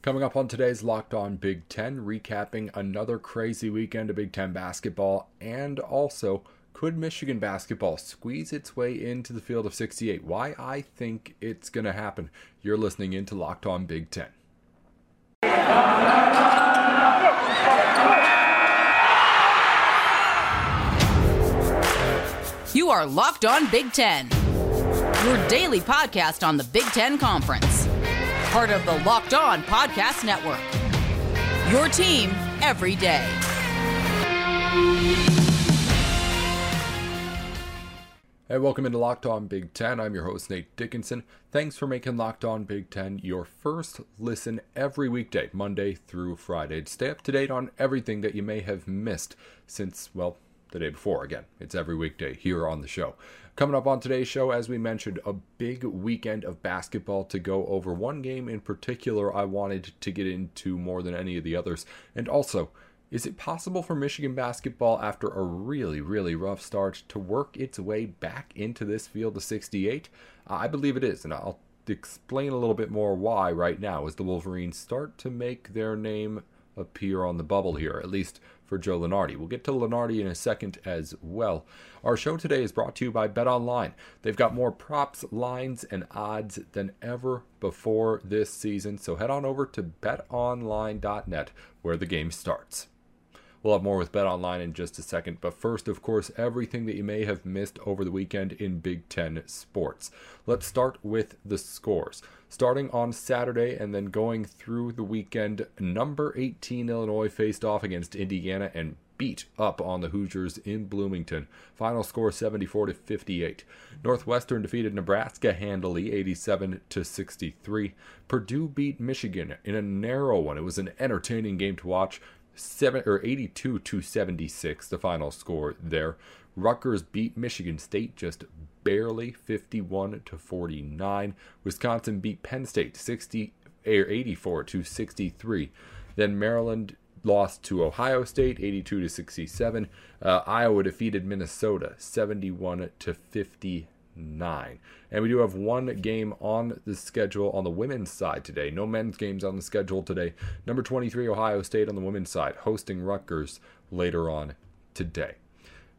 Coming up on today's Locked On Big Ten, recapping another crazy weekend of Big Ten basketball, and also could Michigan basketball squeeze its way into the field of 68? Why I think it's going to happen. You're listening into Locked On Big Ten. You are Locked On Big Ten, your daily podcast on the Big Ten Conference, part of the Locked On Podcast Network. Your team every day. Hey, welcome into Locked On Big Ten. I'm your host, Nate Dickinson. Thanks for making Locked On Big Ten your first listen every weekday, Monday through Friday, to stay up to date on everything that you may have missed since, well, the day before. Again, it's every weekday here on the show. Coming up on today's show, as we mentioned, a big weekend of basketball to go over. One game in particular I wanted to get into more than any of the others, and also, is it possible for Michigan basketball, after a really, really rough start, to work its way back into this field of 68? I believe it is, and I'll explain a little bit more why right now as the Wolverines start to make their name appear on the bubble here, at least for Joe Lunardi. We'll get to Lunardi in a second as well. Our show today is brought to you by BetOnline. They've got more props, lines, and odds than ever before this season, so head on over to betonline.net where the game starts. We'll have more with BetOnline in just a second, but first, of course, everything that you may have missed over the weekend in Big Ten sports. Let's start with the scores. Starting on Saturday and then going through the weekend, number 18 Illinois faced off against Indiana and beat up on the Hoosiers in Bloomington. Final score 74 to 58. Northwestern defeated Nebraska handily 87 to 63. Purdue beat Michigan in a narrow one. It was an entertaining game to watch. 7 or 82 to 76 the final score there. Rutgers beat Michigan State just barely 51 to 49. Wisconsin beat Penn State 60 or 84 to 63. Then Maryland lost to Ohio State 82 to 67. Uh, Iowa defeated Minnesota 71 to 59. And we do have one game on the schedule on the women's side today. No men's games on the schedule today. Number 23 Ohio State on the women's side hosting Rutgers later on today.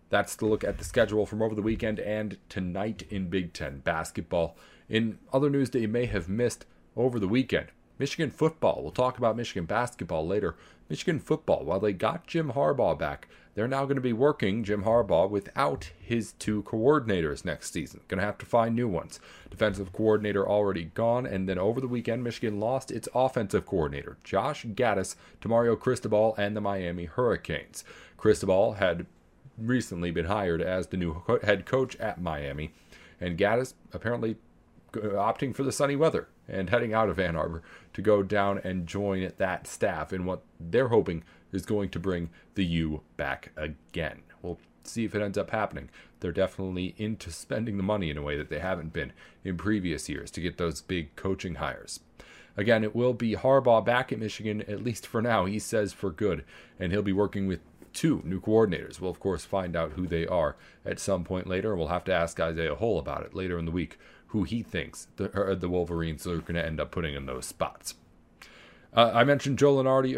That's the look at the schedule from over the weekend and tonight in Big Ten basketball. In other news that you may have missed over the weekend, Michigan football. We'll talk about Michigan basketball later. Michigan football, while they got Jim Harbaugh back, they're now going to be working Jim Harbaugh without his two coordinators next season. Going to have to find new ones. Defensive coordinator already gone, and then over the weekend, Michigan lost its offensive coordinator, Josh Gattis, to Mario Cristobal and the Miami Hurricanes. Cristobal had recently been hired as the new head coach at Miami, and Gattis apparently opting for the sunny weather and heading out of Ann Arbor to go down and join that staff in what they're hoping is going to bring the U back again. We'll see if it ends up happening. They're definitely into spending the money in a way that they haven't been in previous years to get those big coaching hires. Again, it will be Harbaugh back at Michigan, at least for now, he says for good, and he'll be working with two new coordinators. We'll, of course, find out who they are at some point later, and we'll have to ask Isaiah Hole about it later in the week, who he thinks the, the Wolverines are going to end up putting in those spots. Uh, I mentioned Joe Lunardi,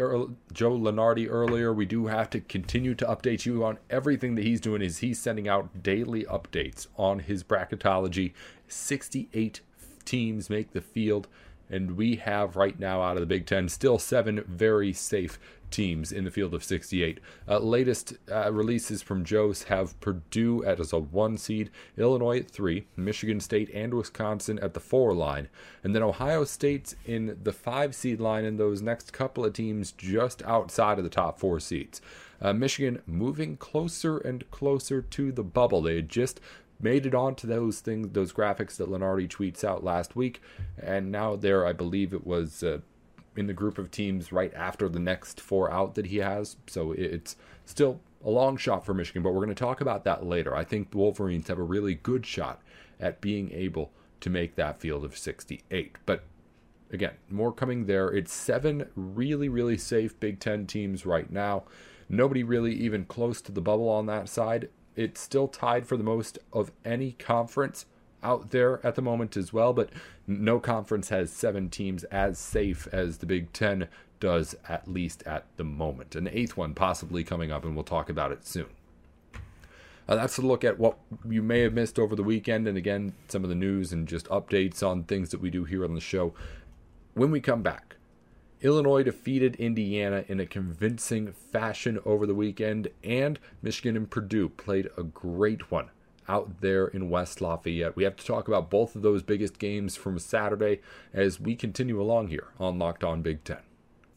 Joe Lunardi earlier. We do have to continue to update you on everything that he's doing. Is he's sending out daily updates on his bracketology? 68 teams make the field, and we have right now out of the Big Ten still seven very safe teams in the field of 68. Uh, latest uh, releases from Joe's have Purdue at as a one seed, Illinois at three, Michigan State and Wisconsin at the four line, and then Ohio State's in the five seed line, and those next couple of teams just outside of the top four seeds. Uh, Michigan moving closer and closer to the bubble. They had just made it onto those things, those graphics that Lunardi tweets out last week, and now there, I believe it was uh, in the group of teams right after the next four out that he has. So it's still a long shot for Michigan, but we're going to talk about that later. I think the Wolverines have a really good shot at being able to make that field of 68. But again, more coming there. It's seven really, really safe Big Ten teams right now. Nobody really even close to the bubble on that side. It's still tied for the most of any conference out there at the moment as well, but no conference has seven teams as safe as the Big Ten does, at least at the moment. An eighth one possibly coming up, and we'll talk about it soon. Uh, that's a look at what you may have missed over the weekend, and again, some of the news and just updates on things that we do here on the show. When we come back, Illinois defeated Indiana in a convincing fashion over the weekend, and Michigan and Purdue played a great one out there in West Lafayette. We have to talk about both of those biggest games from Saturday as we continue along here on Locked On Big Ten.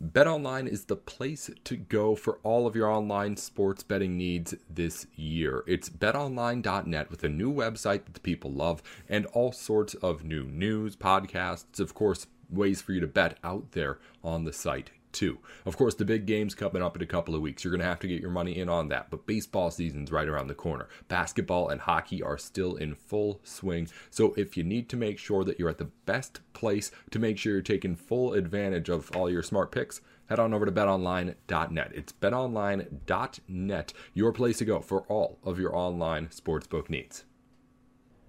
BetOnline is the place to go for all of your online sports betting needs this year. It's betonline.net with a new website that the people love and all sorts of new news, podcasts, of course, ways for you to bet out there on the site too. Of course, the big game's coming up in a couple of weeks. You're going to have to get your money in on that. But baseball season's right around the corner. Basketball and hockey are still in full swing. So if you need to make sure that you're at the best place to make sure you're taking full advantage of all your smart picks, head on over to betonline.net. It's betonline.net, your place to go for all of your online sportsbook needs.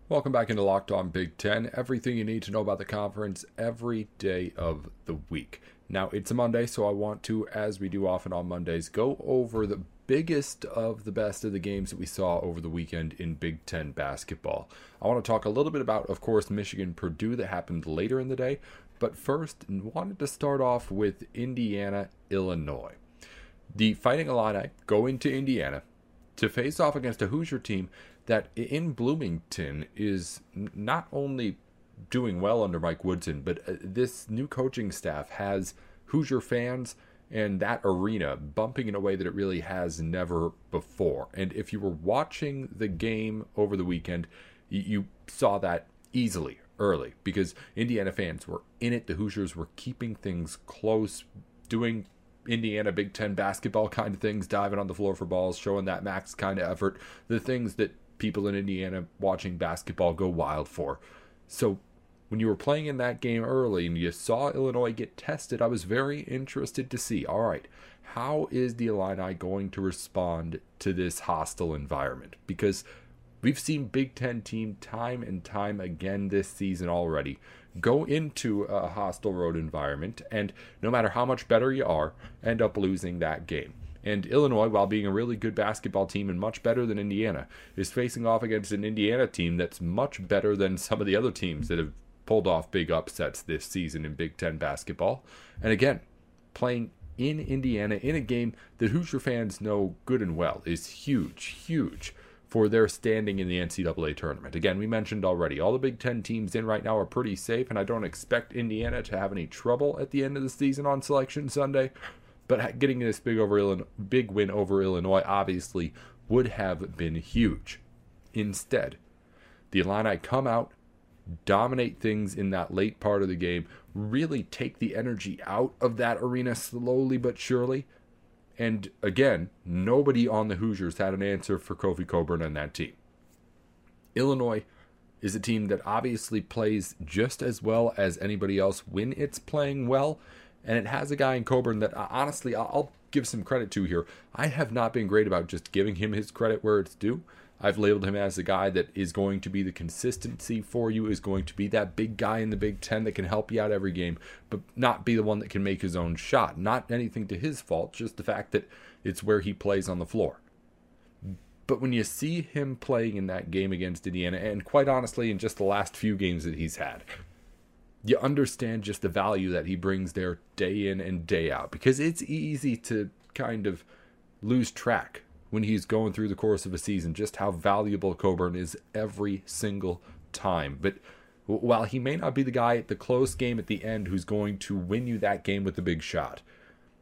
Welcome back into Locked On Big Ten. Everything you need to know about the conference every day of the week. Now, it's a Monday, so I want to, as we do often on Mondays, go over the biggest of the best of the games that we saw over the weekend in Big Ten basketball. I want to talk a little bit about, of course, Michigan Purdue that happened later in the day, but first, wanted to start off with Indiana, Illinois. The Fighting Illini go into Indiana to face off against a Hoosier team that in Bloomington is not only doing well under Mike Woodson, but uh, this new coaching staff has Hoosier fans and that arena bumping in a way that it really has never before. And if you were watching the game over the weekend, you saw that easily early because Indiana fans were in it. The Hoosiers were keeping things close, doing Indiana Big Ten basketball kind of things, diving on the floor for balls, showing that max kind of effort, the things that people in Indiana watching basketball go wild for. So when you were playing in that game early and you saw Illinois get tested, I was very interested to see all right, how is the Illini going to respond to this hostile environment? Because we've seen Big Ten team time and time again this season already go into a hostile road environment and no matter how much better you are, end up losing that game. And Illinois, while being a really good basketball team and much better than Indiana, is facing off against an Indiana team that's much better than some of the other teams that have pulled off big upsets this season in Big Ten basketball. And again, playing in Indiana in a game that Hoosier fans know good and well is huge, huge for their standing in the NCAA tournament. Again, we mentioned already, all the Big Ten teams in right now are pretty safe, and I don't expect Indiana to have any trouble at the end of the season on Selection Sunday. But getting this big over Illinois, big win over Illinois obviously would have been huge. Instead, the Illini come out dominate things in that late part of the game, really take the energy out of that arena slowly but surely. And again, nobody on the Hoosiers had an answer for Kofi Cockburn and that team. Illinois is a team that obviously plays just as well as anybody else when it's playing well. And it has a guy in Cockburn that uh, honestly I'll give some credit to here. I have not been great about just giving him his credit where it's due. I've labeled him as the guy that is going to be the consistency for you, is going to be that big guy in the Big Ten that can help you out every game, but not be the one that can make his own shot. Not anything to his fault, just the fact that it's where he plays on the floor. But when you see him playing in that game against Indiana, and quite honestly, in just the last few games that he's had, you understand just the value that he brings there day in and day out because it's easy to kind of lose track when he's going through the course of a season, just how valuable Cockburn is every single time. But while he may not be the guy at the close game at the end who's going to win you that game with the big shot,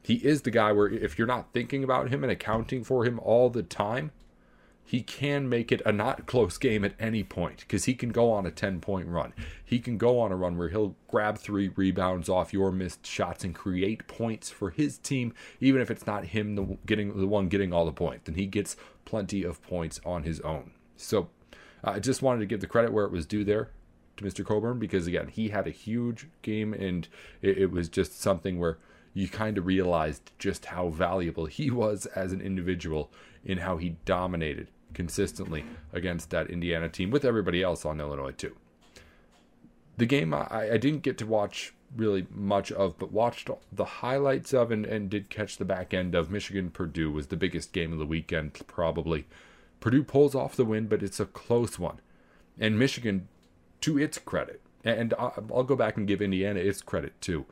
he is the guy where if you're not thinking about him and accounting for him all the time, he can make it a not close game at any point because he can go on a 10 point run. He can go on a run where he'll grab three rebounds off your missed shots and create points for his team, even if it's not him the, getting the one getting all the points. Then he gets plenty of points on his own. So I just wanted to give the credit where it was due there to Mr. Cockburn because again he had a huge game and it, it was just something where you kind of realized just how valuable he was as an individual in how he dominated consistently against that Indiana team with everybody else on Illinois too. the game I, I didn't get to watch really much of, but watched the highlights of and, and did catch the back end of Michigan Purdue was the biggest game of the weekend, probably. Purdue pulls off the win, but it's a close one. And Michigan, to its credit, and I'll go back and give Indiana its credit too,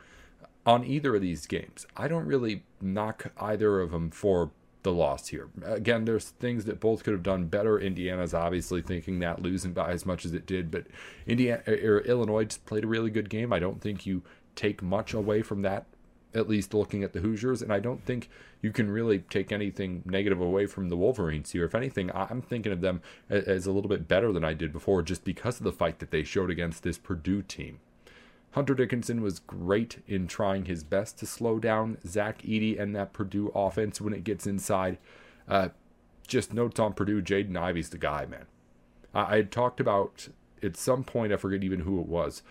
on either of these games. I don't really knock either of them for the loss here. Again, there's things that both could have done better. Indiana's obviously thinking that losing by as much as it did, but Indiana or Illinois played a really good game. I don't think you take much away from that, at least looking at the Hoosiers, and I don't think you can really take anything negative away from the Wolverines here. If anything, I'm thinking of them as a little bit better than I did before, just because of the fight that they showed against this Purdue team. Hunter Dickinson was great in trying his best to slow down Zach Edey and that Purdue offense when it gets inside. Uh, just notes on Purdue, Jaden Ivey's the guy, man. I, I had talked about at some point, I forget even who it was,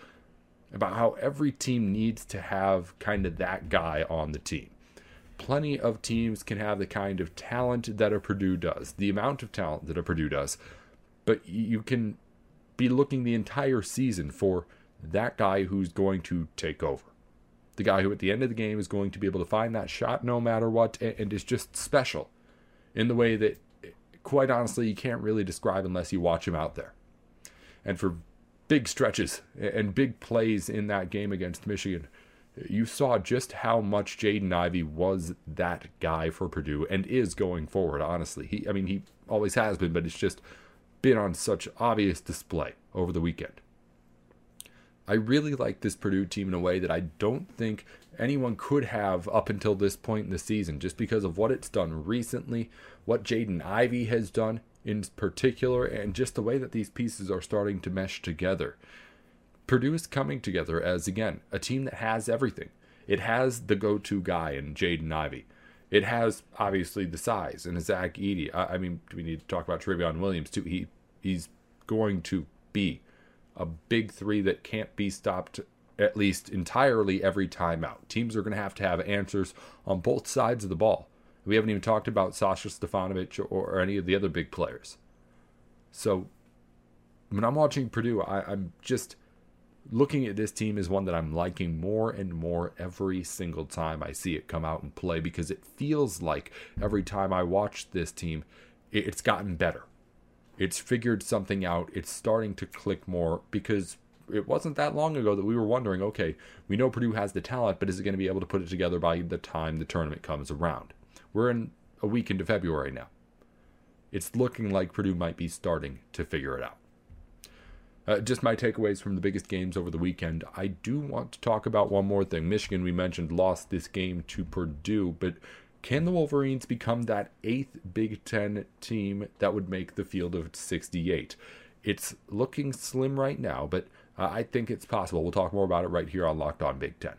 about how every team needs to have kind of that guy on the team. Plenty of teams can have the kind of talent that a Purdue does, the amount of talent that a Purdue does, but you can be looking the entire season for that guy who's going to take over. The guy who at the end of the game is going to be able to find that shot no matter what and, is just special in the way that, quite honestly, you can't really describe unless you watch him out there. And for big stretches and big plays in that game against Michigan, you saw just how much Jaden Ivey was that guy for Purdue and is going forward, honestly. He I mean he always has been, but it's just been on such obvious display over the weekend. I really like this Purdue team in a way that I don't think anyone could have up until this point in the season, just because of what it's done recently, what Jaden Ivey has done in particular, and just the way that these pieces are starting to mesh together. Purdue is coming together as, again, a team that has everything. It has the go to guy in Jaden Ivey. It has, obviously, the size and Zach Edey. I, I mean, do we need to talk about Trevion Williams, too. He He's going to be a big three that can't be stopped at least entirely every time out. Teams are going to have to have answers on both sides of the ball. We haven't even talked about Sasha Stefanovic or, or any of the other big players. So when I'm watching Purdue, I, I'm just looking at this team as one that I'm liking more and more every single time I see it come out and play because it feels like every time I watch this team, it's gotten better. It's figured something out. It's starting to click more because it wasn't that long ago that we were wondering okay, we know Purdue has the talent, but is it going to be able to put it together by the time the tournament comes around? We're in a week into February now. It's looking like Purdue might be starting to figure it out. Uh, just my takeaways from the biggest games over the weekend. I do want to talk about one more thing. Michigan, we mentioned, lost this game to Purdue, but can the Wolverines become that eighth Big Ten team that would make the field of 68? It's looking slim right now, but uh, I think it's possible. We'll talk more about it right here on Locked On Big Ten.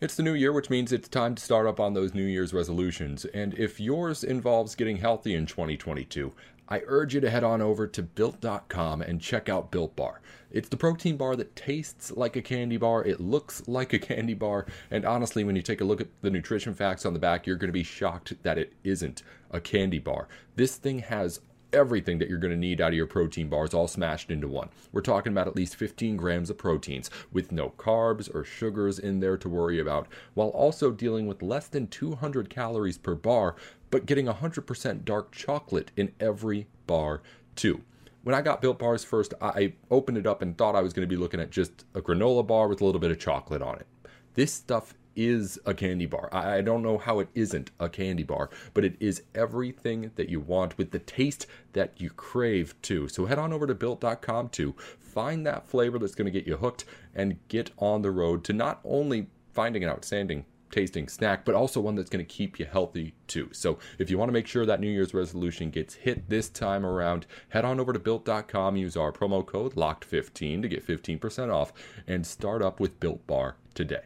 It's the new year, which means it's time to start up on those New Year's resolutions. And if yours involves getting healthy in 2022, I urge you to head on over to built.com and check out Built Bar. It's the protein bar that tastes like a candy bar, it looks like a candy bar, and honestly, when you take a look at the nutrition facts on the back, you're going to be shocked that it isn't a candy bar. This thing has everything that you're going to need out of your protein bars all smashed into one. We're talking about at least 15 grams of proteins with no carbs or sugars in there to worry about, while also dealing with less than 200 calories per bar, but getting 100% dark chocolate in every bar too. When I got Built Bars first, I opened it up and thought I was going to be looking at just a granola bar with a little bit of chocolate on it. This stuff is a candy bar. I, don't know how it isn't a candy bar, but it is everything that you want with the taste that you crave too. So head on over to built.com to find that flavor that's going to get you hooked and get on the road to not only finding an outstanding tasting snack, but also one that's going to keep you healthy too. So if you want to make sure that New Year's resolution gets hit this time around, head on over to built.com, use our promo code LOCKED15 to get 15% off, and start up with Built Bar today.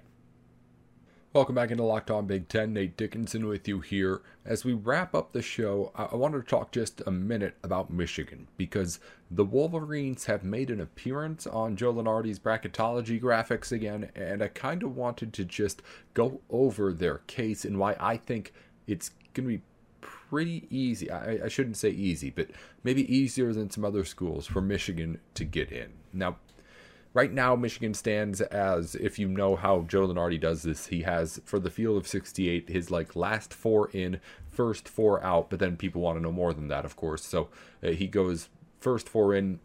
Welcome back into Locked On Big Ten. Nate Dickinson with you here. As we wrap up the show, I wanted to talk just a minute about Michigan because the Wolverines have made an appearance on Joe Lunardi's bracketology graphics again, and I kind of wanted to just go over their case and why I think it's going to be pretty easy. I, I shouldn't say easy, but maybe easier than some other schools for Michigan to get in. Now, right now, Michigan stands as if you know how Joe Lunardi does this. He has for the field of 68 his like last four in, first four out. But then people want to know more than that, of course. So uh, he goes first four in,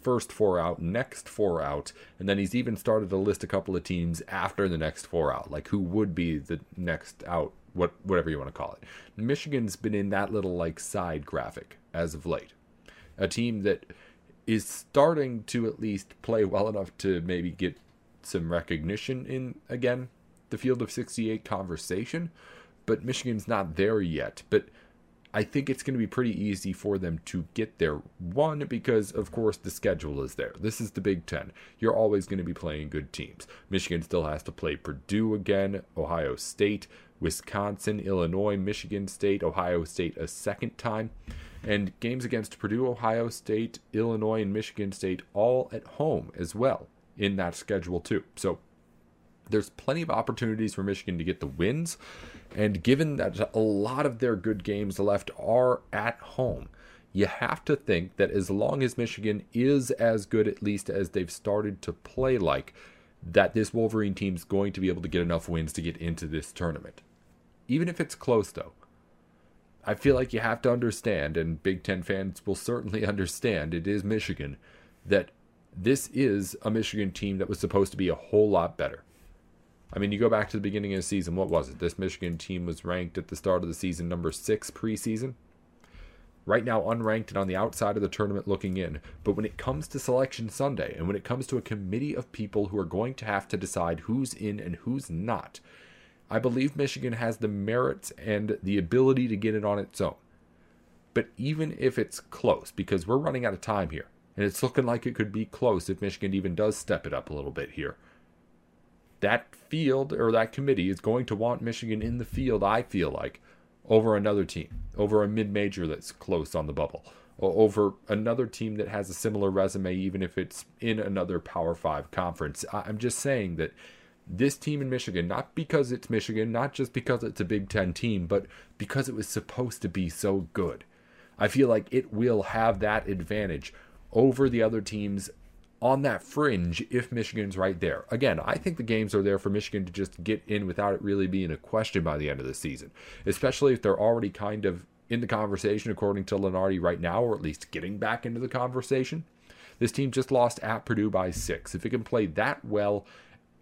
first four out, next four out, and then he's even started to list a couple of teams after the next four out, like who would be the next out, what whatever you want to call it. Michigan's been in that little like side graphic as of late. A team that is starting to at least play well enough to maybe get some recognition in again the field of 68 conversation, but Michigan's not there yet. But I think it's going to be pretty easy for them to get there. One, because of course the schedule is there. This is the Big Ten. You're always going to be playing good teams. Michigan still has to play Purdue again, Ohio State, Wisconsin, Illinois, Michigan State, Ohio State a second time. And games against Purdue, Ohio State, Illinois, and Michigan State all at home as well in that schedule, too. So there's plenty of opportunities for Michigan to get the wins. And given that a lot of their good games left are at home, you have to think that as long as Michigan is as good, at least as they've started to play like, that this Wolverine team's going to be able to get enough wins to get into this tournament. Even if it's close, though. I feel like you have to understand, and Big Ten fans will certainly understand, it is Michigan, that this is a Michigan team that was supposed to be a whole lot better. I mean, you go back to the beginning of the season, what was it? This Michigan team was ranked at the start of the season number six preseason. Right now, unranked and on the outside of the tournament looking in. But when it comes to Selection Sunday, and when it comes to a committee of people who are going to have to decide who's in and who's not, I believe Michigan has the merits and the ability to get it on its own. But even if it's close, because we're running out of time here, and it's looking like it could be close if Michigan even does step it up a little bit here that field or that committee is going to want Michigan in the field, I feel like, over another team, over a mid major that's close on the bubble, or over another team that has a similar resume, even if it's in another Power Five conference. I'm just saying that this team in Michigan, not because it's Michigan, not just because it's a Big Ten team, but because it was supposed to be so good. I feel like it will have that advantage over the other teams on that fringe if Michigan's right there. Again, I think the games are there for Michigan to just get in without it really being a question by the end of the season, especially if they're already kind of in the conversation according to Lunardi right now, or at least getting back into the conversation. This team just lost at Purdue by six. If it can play that well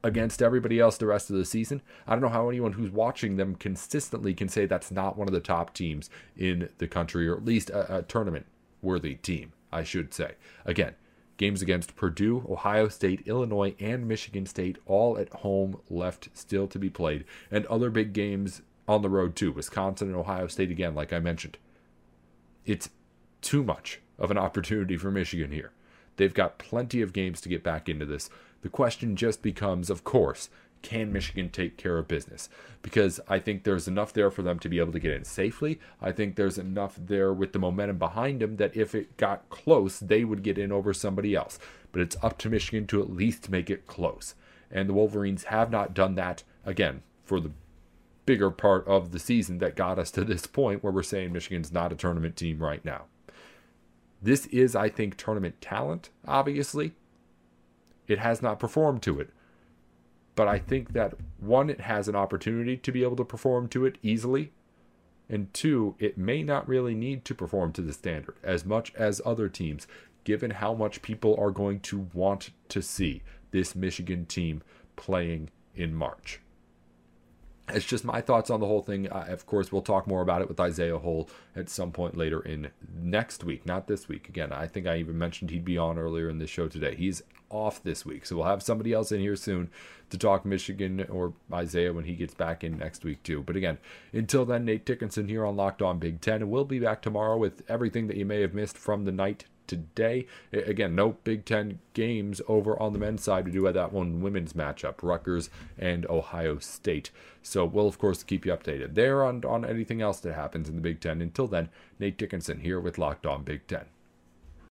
against everybody else the rest of the season, I don't know how anyone who's watching them consistently can say that's not one of the top teams in the country, or at least a, a tournament worthy team, I should say. Again, Games against Purdue, Ohio State, Illinois, and Michigan State, all at home, left still to be played. And other big games on the road, too. Wisconsin and Ohio State, again, like I mentioned. It's too much of an opportunity for Michigan here. They've got plenty of games to get back into this. The question just becomes, of course, can Michigan take care of business? Because I think there's enough there for them to be able to get in safely. I think there's enough there with the momentum behind them that if it got close, they would get in over somebody else. But it's up to Michigan to at least make it close. And the Wolverines have not done that, again, for the bigger part of the season that got us to this point where we're saying Michigan's not a tournament team right now. This is, I think, tournament talent, obviously. It has not performed to it but I think that one, it has an opportunity to be able to perform to it easily, and two, it may not really need to perform to the standard as much as other teams, given how much people are going to want to see this Michigan team playing in March. It's just my thoughts on the whole thing. Uh, of course, we'll talk more about it with Isaiah Hole at some point later in next week, not this week. Again, I think I even mentioned he'd be on earlier in the show today. He's off this week, so we'll have somebody else in here soon to talk Michigan or Isaiah when he gets back in next week too. But again, until then, Nate Dickinson here on Locked On Big Ten, and we'll be back tomorrow with everything that you may have missed from the night today. Again, no Big Ten games over on the men's side. We do have that one women's matchup, Rutgers and Ohio State. So we'll, of course, keep you updated there on, on anything else that happens in the Big Ten. Until then, Nate Dickinson here with Locked On Big Ten.